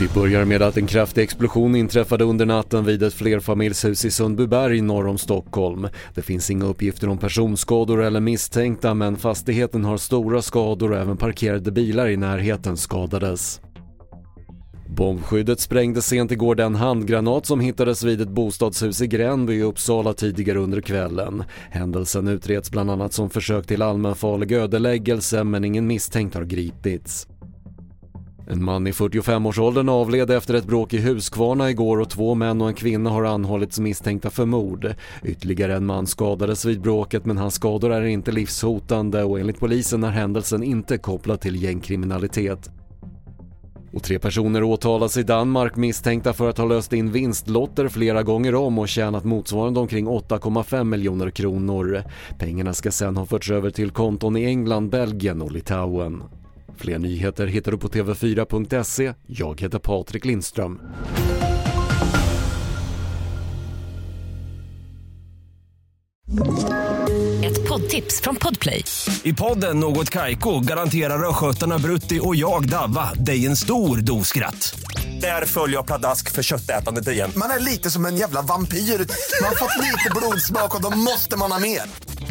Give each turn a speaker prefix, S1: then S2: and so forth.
S1: Vi börjar med att en kraftig explosion inträffade under natten vid ett flerfamiljshus i Sundbyberg norr om Stockholm. Det finns inga uppgifter om personskador eller misstänkta men fastigheten har stora skador och även parkerade bilar i närheten skadades. Bombskyddet sprängde sent igår den handgranat som hittades vid ett bostadshus i Gränby i Uppsala tidigare under kvällen. Händelsen utreds bland annat som försök till allmänfarlig ödeläggelse men ingen misstänkt har gripits. En man i 45-årsåldern avled efter ett bråk i Huskvarna igår och två män och en kvinna har anhållits misstänkta för mord. Ytterligare en man skadades vid bråket men hans skador är inte livshotande och enligt polisen är händelsen inte kopplad till gängkriminalitet. Och tre personer åtalas i Danmark misstänkta för att ha löst in vinstlotter flera gånger om och tjänat motsvarande omkring 8,5 miljoner kronor. Pengarna ska sen ha förts över till konton i England, Belgien och Litauen. Fler nyheter hittar du på TV4.se. Jag heter Patrik Lindström.
S2: Ett poddtips från Podplay.
S3: I podden Något Kaiko garanterar östgötarna Brutti och jag, Davva, dig en stor dos skratt. Där följer jag pladask för köttätandet igen.
S4: Man är lite som en jävla vampyr. Man har fått lite blodsmak och då måste man ha mer.